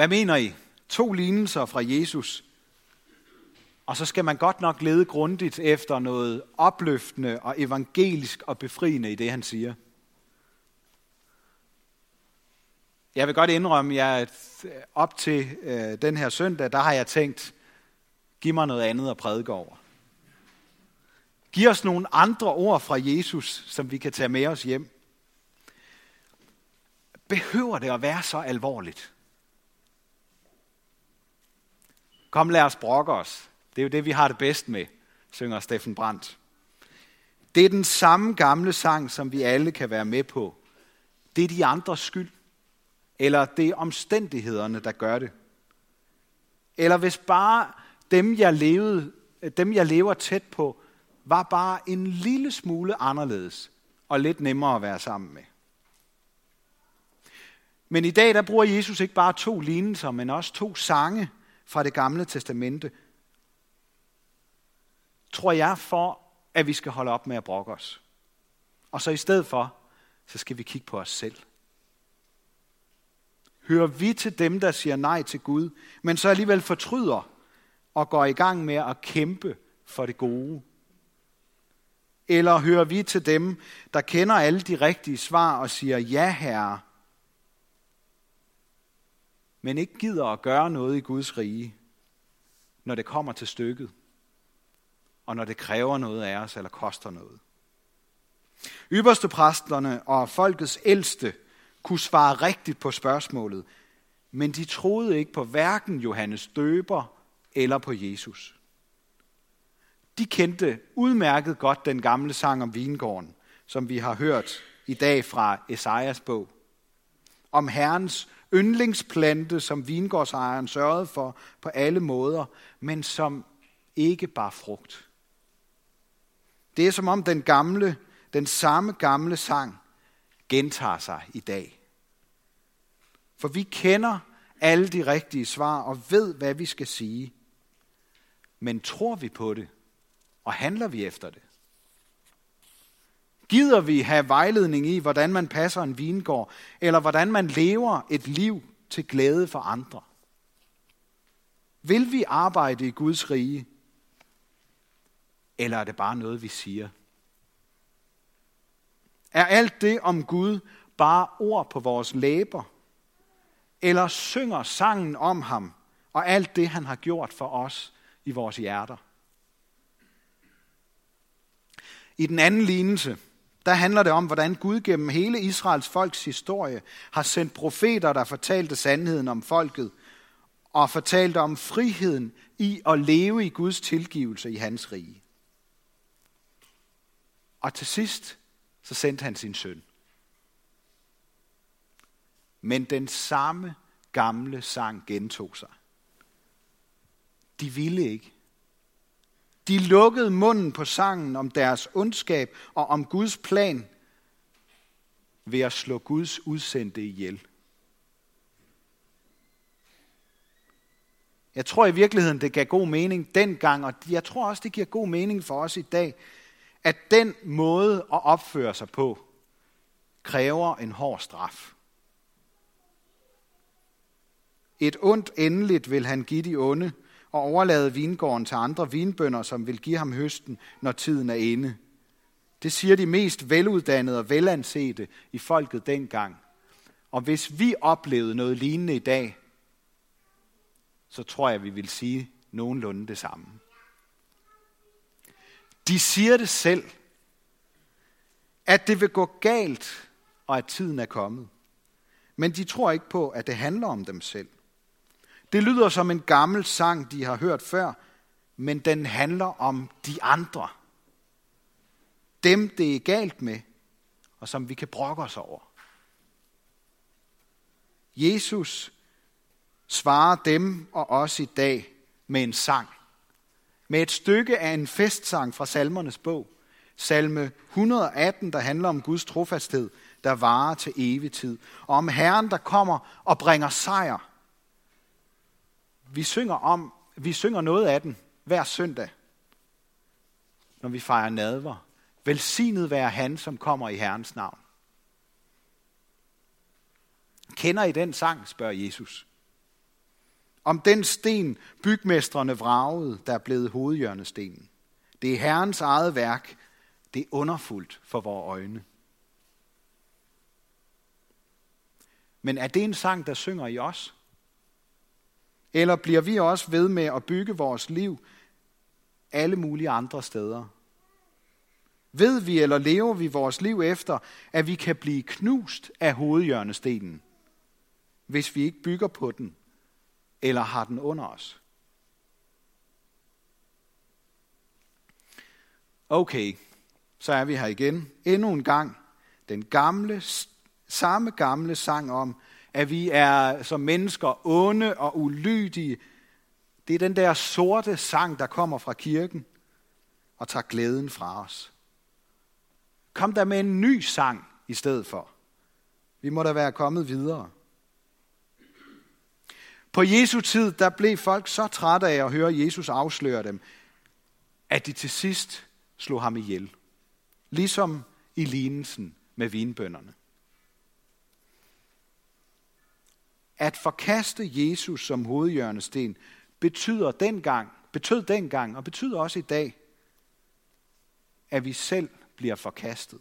Hvad mener I? To lignelser fra Jesus. Og så skal man godt nok lede grundigt efter noget opløftende og evangelisk og befriende i det, han siger. Jeg vil godt indrømme, at op til øh, den her søndag, der har jeg tænkt, giv mig noget andet at prædike over. Giv os nogle andre ord fra Jesus, som vi kan tage med os hjem. Behøver det at være så alvorligt? Kom, lad os brokke os. Det er jo det, vi har det bedst med, synger Steffen Brandt. Det er den samme gamle sang, som vi alle kan være med på. Det er de andres skyld. Eller det er omstændighederne, der gør det. Eller hvis bare dem, jeg, levede, dem, jeg lever tæt på, var bare en lille smule anderledes og lidt nemmere at være sammen med. Men i dag, der bruger Jesus ikke bare to lignelser, men også to sange fra det gamle testamente, tror jeg, for at vi skal holde op med at brokke os. Og så i stedet for, så skal vi kigge på os selv. Hører vi til dem, der siger nej til Gud, men så alligevel fortryder og går i gang med at kæmpe for det gode? Eller hører vi til dem, der kender alle de rigtige svar og siger ja, herre, men ikke gider at gøre noget i Guds rige, når det kommer til stykket, og når det kræver noget af os eller koster noget? Ypperste præsterne og folkets ældste kunne svare rigtigt på spørgsmålet, men de troede ikke på hverken Johannes døber eller på Jesus. De kendte udmærket godt den gamle sang om vingården, som vi har hørt i dag fra Esajas bog. Om Herrens yndlingsplante, som vingårdsejeren sørgede for på alle måder, men som ikke bar frugt. Det er som om den gamle, den samme gamle sang gentager sig i dag. For vi kender alle de rigtige svar og ved, hvad vi skal sige. Men tror vi på det, og handler vi efter det? Gider vi have vejledning i, hvordan man passer en vingård, eller hvordan man lever et liv til glæde for andre? Vil vi arbejde i Guds rige, eller er det bare noget, vi siger? Er alt det om Gud bare ord på vores læber? Eller synger sangen om ham og alt det, han har gjort for os i vores hjerter? I den anden lignelse, der handler det om, hvordan Gud gennem hele Israels folks historie har sendt profeter, der fortalte sandheden om folket, og fortalte om friheden i at leve i Guds tilgivelse i hans rige. Og til sidst, så sendte han sin søn. Men den samme gamle sang gentog sig. De ville ikke. De lukkede munden på sangen om deres ondskab og om Guds plan ved at slå Guds udsendte ihjel. Jeg tror i virkeligheden, det gav god mening dengang, og jeg tror også, det giver god mening for os i dag, at den måde at opføre sig på, kræver en hård straf. Et ondt endeligt vil han give de onde, og overlade vingården til andre vinbønder, som vil give ham høsten, når tiden er inde. Det siger de mest veluddannede og velansete i folket dengang. Og hvis vi oplevede noget lignende i dag, så tror jeg, vi vil sige nogenlunde det samme. De siger det selv, at det vil gå galt, og at tiden er kommet. Men de tror ikke på, at det handler om dem selv. Det lyder som en gammel sang, de har hørt før, men den handler om de andre. Dem, det er galt med, og som vi kan brokke os over. Jesus svarer dem og os i dag med en sang. Med et stykke af en festsang fra salmernes bog. Salme 118, der handler om Guds trofasthed, der varer til evig tid. Og om Herren, der kommer og bringer sejr vi synger om, vi synger noget af den hver søndag, når vi fejrer nadver. Velsignet være han, som kommer i Herrens navn. Kender I den sang, spørger Jesus. Om den sten, bygmestrene vragede, der er blevet hovedhjørnestenen. Det er Herrens eget værk. Det er underfuldt for vores øjne. Men er det en sang, der synger i os? Eller bliver vi også ved med at bygge vores liv alle mulige andre steder? Ved vi eller lever vi vores liv efter, at vi kan blive knust af hovedhjørnestenen, hvis vi ikke bygger på den eller har den under os? Okay, så er vi her igen. Endnu en gang. Den gamle, samme gamle sang om, at vi er som mennesker onde og ulydige. Det er den der sorte sang, der kommer fra kirken og tager glæden fra os. Kom der med en ny sang i stedet for. Vi må da være kommet videre. På Jesu tid, der blev folk så trætte af at høre Jesus afsløre dem, at de til sidst slog ham ihjel. Ligesom i lignelsen med vinbønderne. At forkaste Jesus som hovedhjørnesten betyder dengang, betød dengang og betyder også i dag, at vi selv bliver forkastet.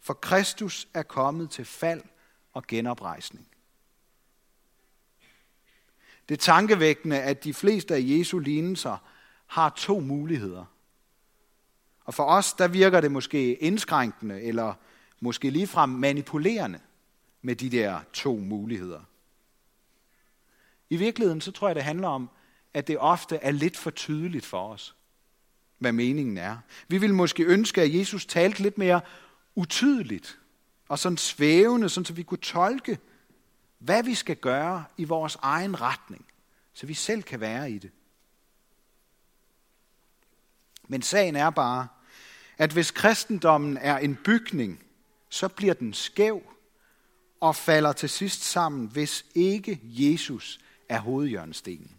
For Kristus er kommet til fald og genoprejsning. Det er tankevækkende, at de fleste af Jesu lignelser har to muligheder. Og for os, der virker det måske indskrænkende, eller måske ligefrem manipulerende med de der to muligheder. I virkeligheden, så tror jeg, det handler om, at det ofte er lidt for tydeligt for os, hvad meningen er. Vi vil måske ønske, at Jesus talte lidt mere utydeligt og sådan svævende, sådan så vi kunne tolke, hvad vi skal gøre i vores egen retning, så vi selv kan være i det. Men sagen er bare, at hvis kristendommen er en bygning, så bliver den skæv og falder til sidst sammen, hvis ikke Jesus er hovedhjørnestenen.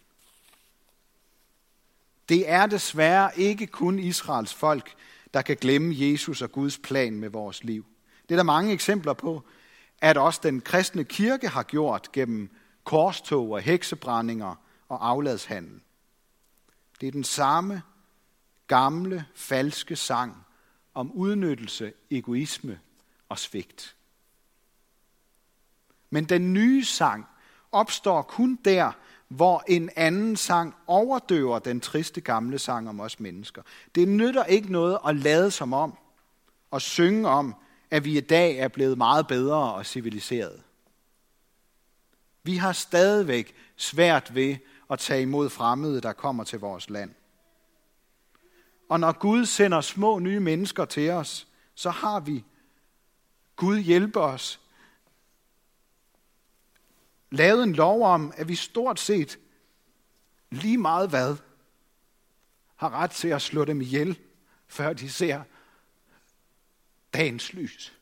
Det er desværre ikke kun Israels folk, der kan glemme Jesus og Guds plan med vores liv. Det er der mange eksempler på, at også den kristne kirke har gjort gennem korstog og heksebrændinger og afladshandel. Det er den samme gamle, falske sang om udnyttelse, egoisme og svigt. Men den nye sang opstår kun der, hvor en anden sang overdøver den triste gamle sang om os mennesker. Det nytter ikke noget at lade som om og synge om, at vi i dag er blevet meget bedre og civiliseret. Vi har stadigvæk svært ved at tage imod fremmede, der kommer til vores land. Og når Gud sender små nye mennesker til os, så har vi, Gud hjælper os, lavet en lov om, at vi stort set lige meget hvad, har ret til at slå dem ihjel, før de ser dagens lys.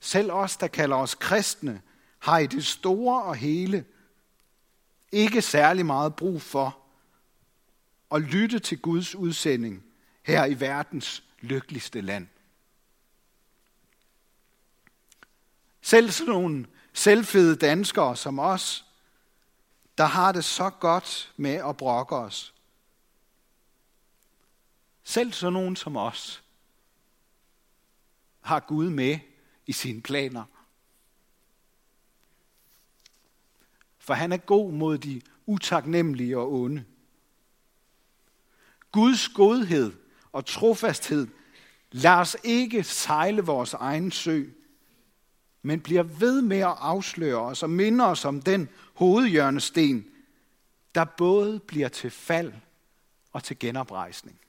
Selv os, der kalder os kristne, har i det store og hele ikke særlig meget brug for at lytte til Guds udsending her i verdens lykkeligste land. Selv sådan nogle selvfede danskere som os, der har det så godt med at brokke os. Selv sådan nogen som os har Gud med i sine planer. For han er god mod de utaknemmelige og onde. Guds godhed og trofasthed lader os ikke sejle vores egen sø, men bliver ved med at afsløre os og minde os om den hovedhjørnesten, der både bliver til fald og til genoprejsning.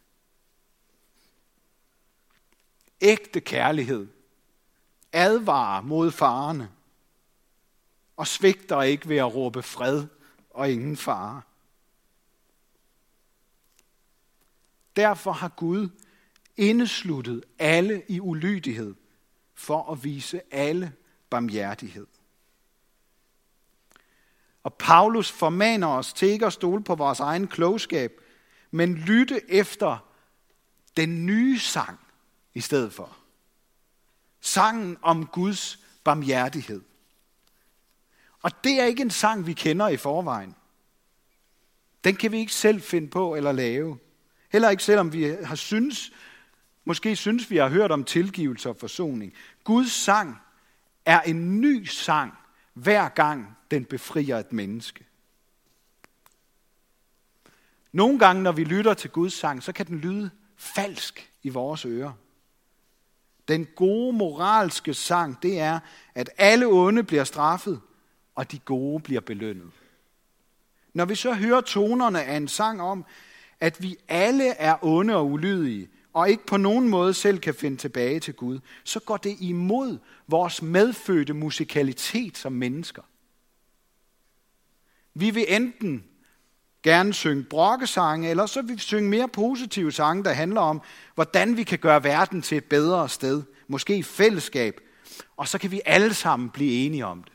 Ægte kærlighed advarer mod farerne og svigter ikke ved at råbe fred og ingen fare. Derfor har Gud indesluttet alle i ulydighed for at vise alle barmhjertighed. Og Paulus formaner os til ikke at stole på vores egen klogskab, men lytte efter den nye sang i stedet for. Sangen om Guds barmhjertighed. Og det er ikke en sang, vi kender i forvejen. Den kan vi ikke selv finde på eller lave. Heller ikke selvom vi har synes, måske synes vi har hørt om tilgivelse og forsoning. Guds sang er en ny sang, hver gang den befrier et menneske. Nogle gange, når vi lytter til Guds sang, så kan den lyde falsk i vores ører. Den gode moralske sang, det er, at alle onde bliver straffet, og de gode bliver belønnet. Når vi så hører tonerne af en sang om, at vi alle er onde og ulydige, og ikke på nogen måde selv kan finde tilbage til Gud, så går det imod vores medfødte musikalitet som mennesker. Vi vil enten gerne synge brokkesange, eller så vil vi synge mere positive sange, der handler om, hvordan vi kan gøre verden til et bedre sted, måske i fællesskab, og så kan vi alle sammen blive enige om det.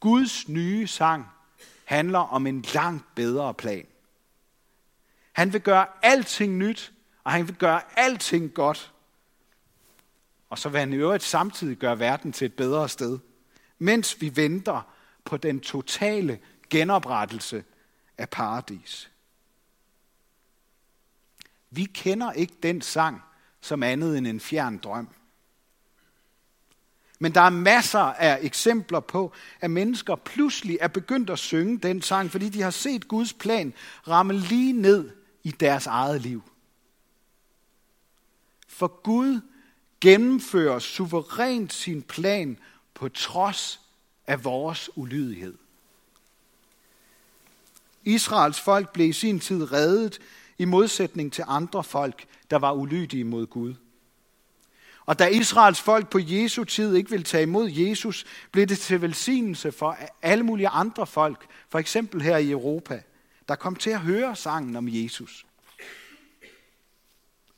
Guds nye sang handler om en langt bedre plan. Han vil gøre alting nyt, og han vil gøre alting godt. Og så vil han i øvrigt samtidig gøre verden til et bedre sted, mens vi venter på den totale genoprettelse af paradis. Vi kender ikke den sang som andet end en fjern drøm. Men der er masser af eksempler på, at mennesker pludselig er begyndt at synge den sang, fordi de har set Guds plan ramme lige ned i deres eget liv. For Gud gennemfører suverænt sin plan på trods af vores ulydighed. Israels folk blev i sin tid reddet i modsætning til andre folk, der var ulydige mod Gud. Og da Israels folk på Jesu tid ikke ville tage imod Jesus, blev det til velsignelse for alle mulige andre folk, for eksempel her i Europa, der kom til at høre sangen om Jesus.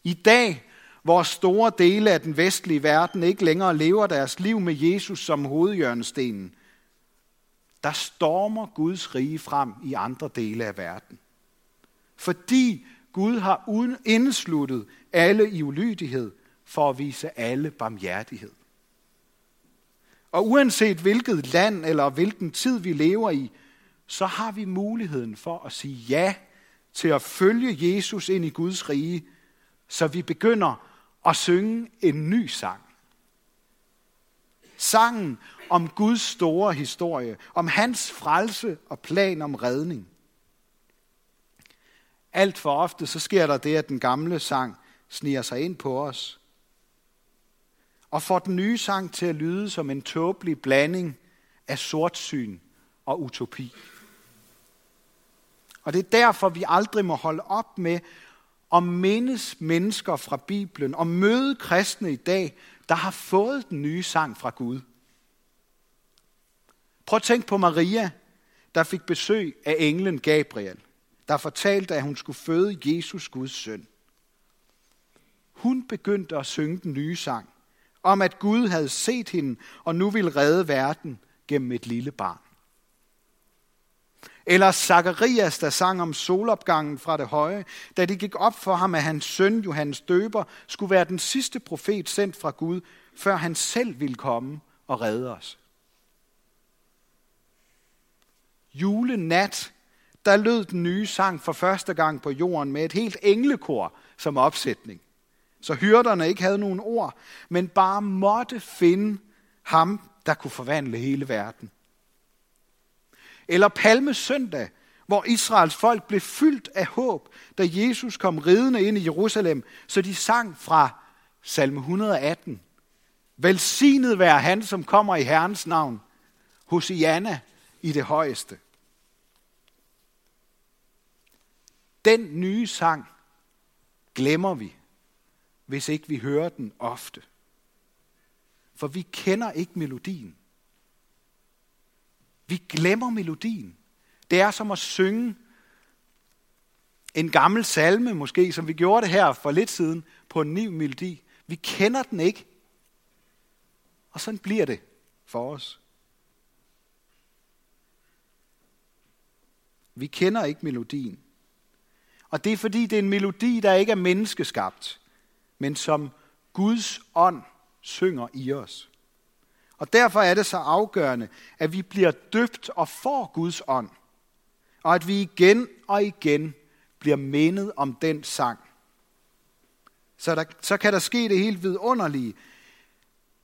I dag, hvor store dele af den vestlige verden ikke længere lever deres liv med Jesus som hovedhjørnestenen, der stormer Guds rige frem i andre dele af verden. Fordi Gud har indesluttet alle i ulydighed for at vise alle barmhjertighed. Og uanset hvilket land eller hvilken tid vi lever i, så har vi muligheden for at sige ja til at følge Jesus ind i Guds rige, så vi begynder og synge en ny sang. Sangen om Guds store historie, om hans frelse og plan om redning. Alt for ofte så sker der det, at den gamle sang sniger sig ind på os, og får den nye sang til at lyde som en tåbelig blanding af sortsyn og utopi. Og det er derfor, vi aldrig må holde op med og mindes mennesker fra Bibelen og møde kristne i dag, der har fået den nye sang fra Gud. Prøv at tænke på Maria, der fik besøg af englen Gabriel, der fortalte, at hun skulle føde Jesus Guds søn. Hun begyndte at synge den nye sang, om at Gud havde set hende og nu ville redde verden gennem et lille barn. Eller Zakarias, der sang om solopgangen fra det høje, da det gik op for ham, at hans søn Johannes Døber skulle være den sidste profet sendt fra Gud, før han selv ville komme og redde os. Julenat, der lød den nye sang for første gang på jorden med et helt englekor som opsætning. Så hyrderne ikke havde nogen ord, men bare måtte finde ham, der kunne forvandle hele verden. Eller palmesøndag, hvor Israels folk blev fyldt af håb, da Jesus kom ridende ind i Jerusalem, så de sang fra salme 118. Velsignet være han, som kommer i Herrens navn. Hosianna i det højeste. Den nye sang glemmer vi, hvis ikke vi hører den ofte. For vi kender ikke melodien. Vi glemmer melodien. Det er som at synge en gammel salme, måske, som vi gjorde det her for lidt siden, på en ny melodi. Vi kender den ikke. Og sådan bliver det for os. Vi kender ikke melodien. Og det er fordi, det er en melodi, der ikke er menneskeskabt, men som Guds ånd synger i os. Og derfor er det så afgørende, at vi bliver døbt og får Guds ånd. Og at vi igen og igen bliver mindet om den sang. Så, der, så kan der ske det helt vidunderlige,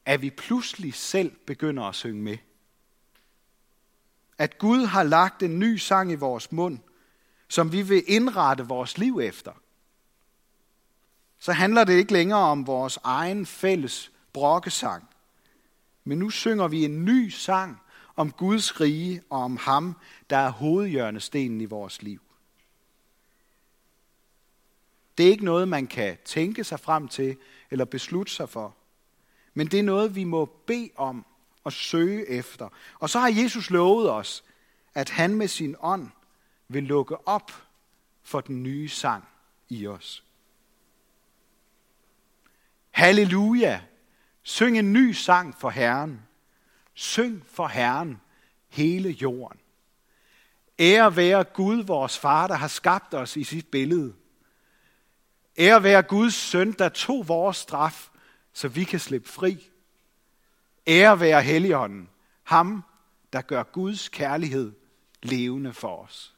at vi pludselig selv begynder at synge med. At Gud har lagt en ny sang i vores mund, som vi vil indrette vores liv efter. Så handler det ikke længere om vores egen fælles brokkesang. Men nu synger vi en ny sang om Guds rige og om ham, der er hovedhjørnestenen i vores liv. Det er ikke noget, man kan tænke sig frem til eller beslutte sig for. Men det er noget, vi må bede om og søge efter. Og så har Jesus lovet os, at han med sin ånd vil lukke op for den nye sang i os. Halleluja! Syng en ny sang for Herren. Syng for Herren hele jorden. Ære være Gud, vores far, der har skabt os i sit billede. Ære være Guds søn, der tog vores straf, så vi kan slippe fri. Ære være Helligånden, ham, der gør Guds kærlighed levende for os.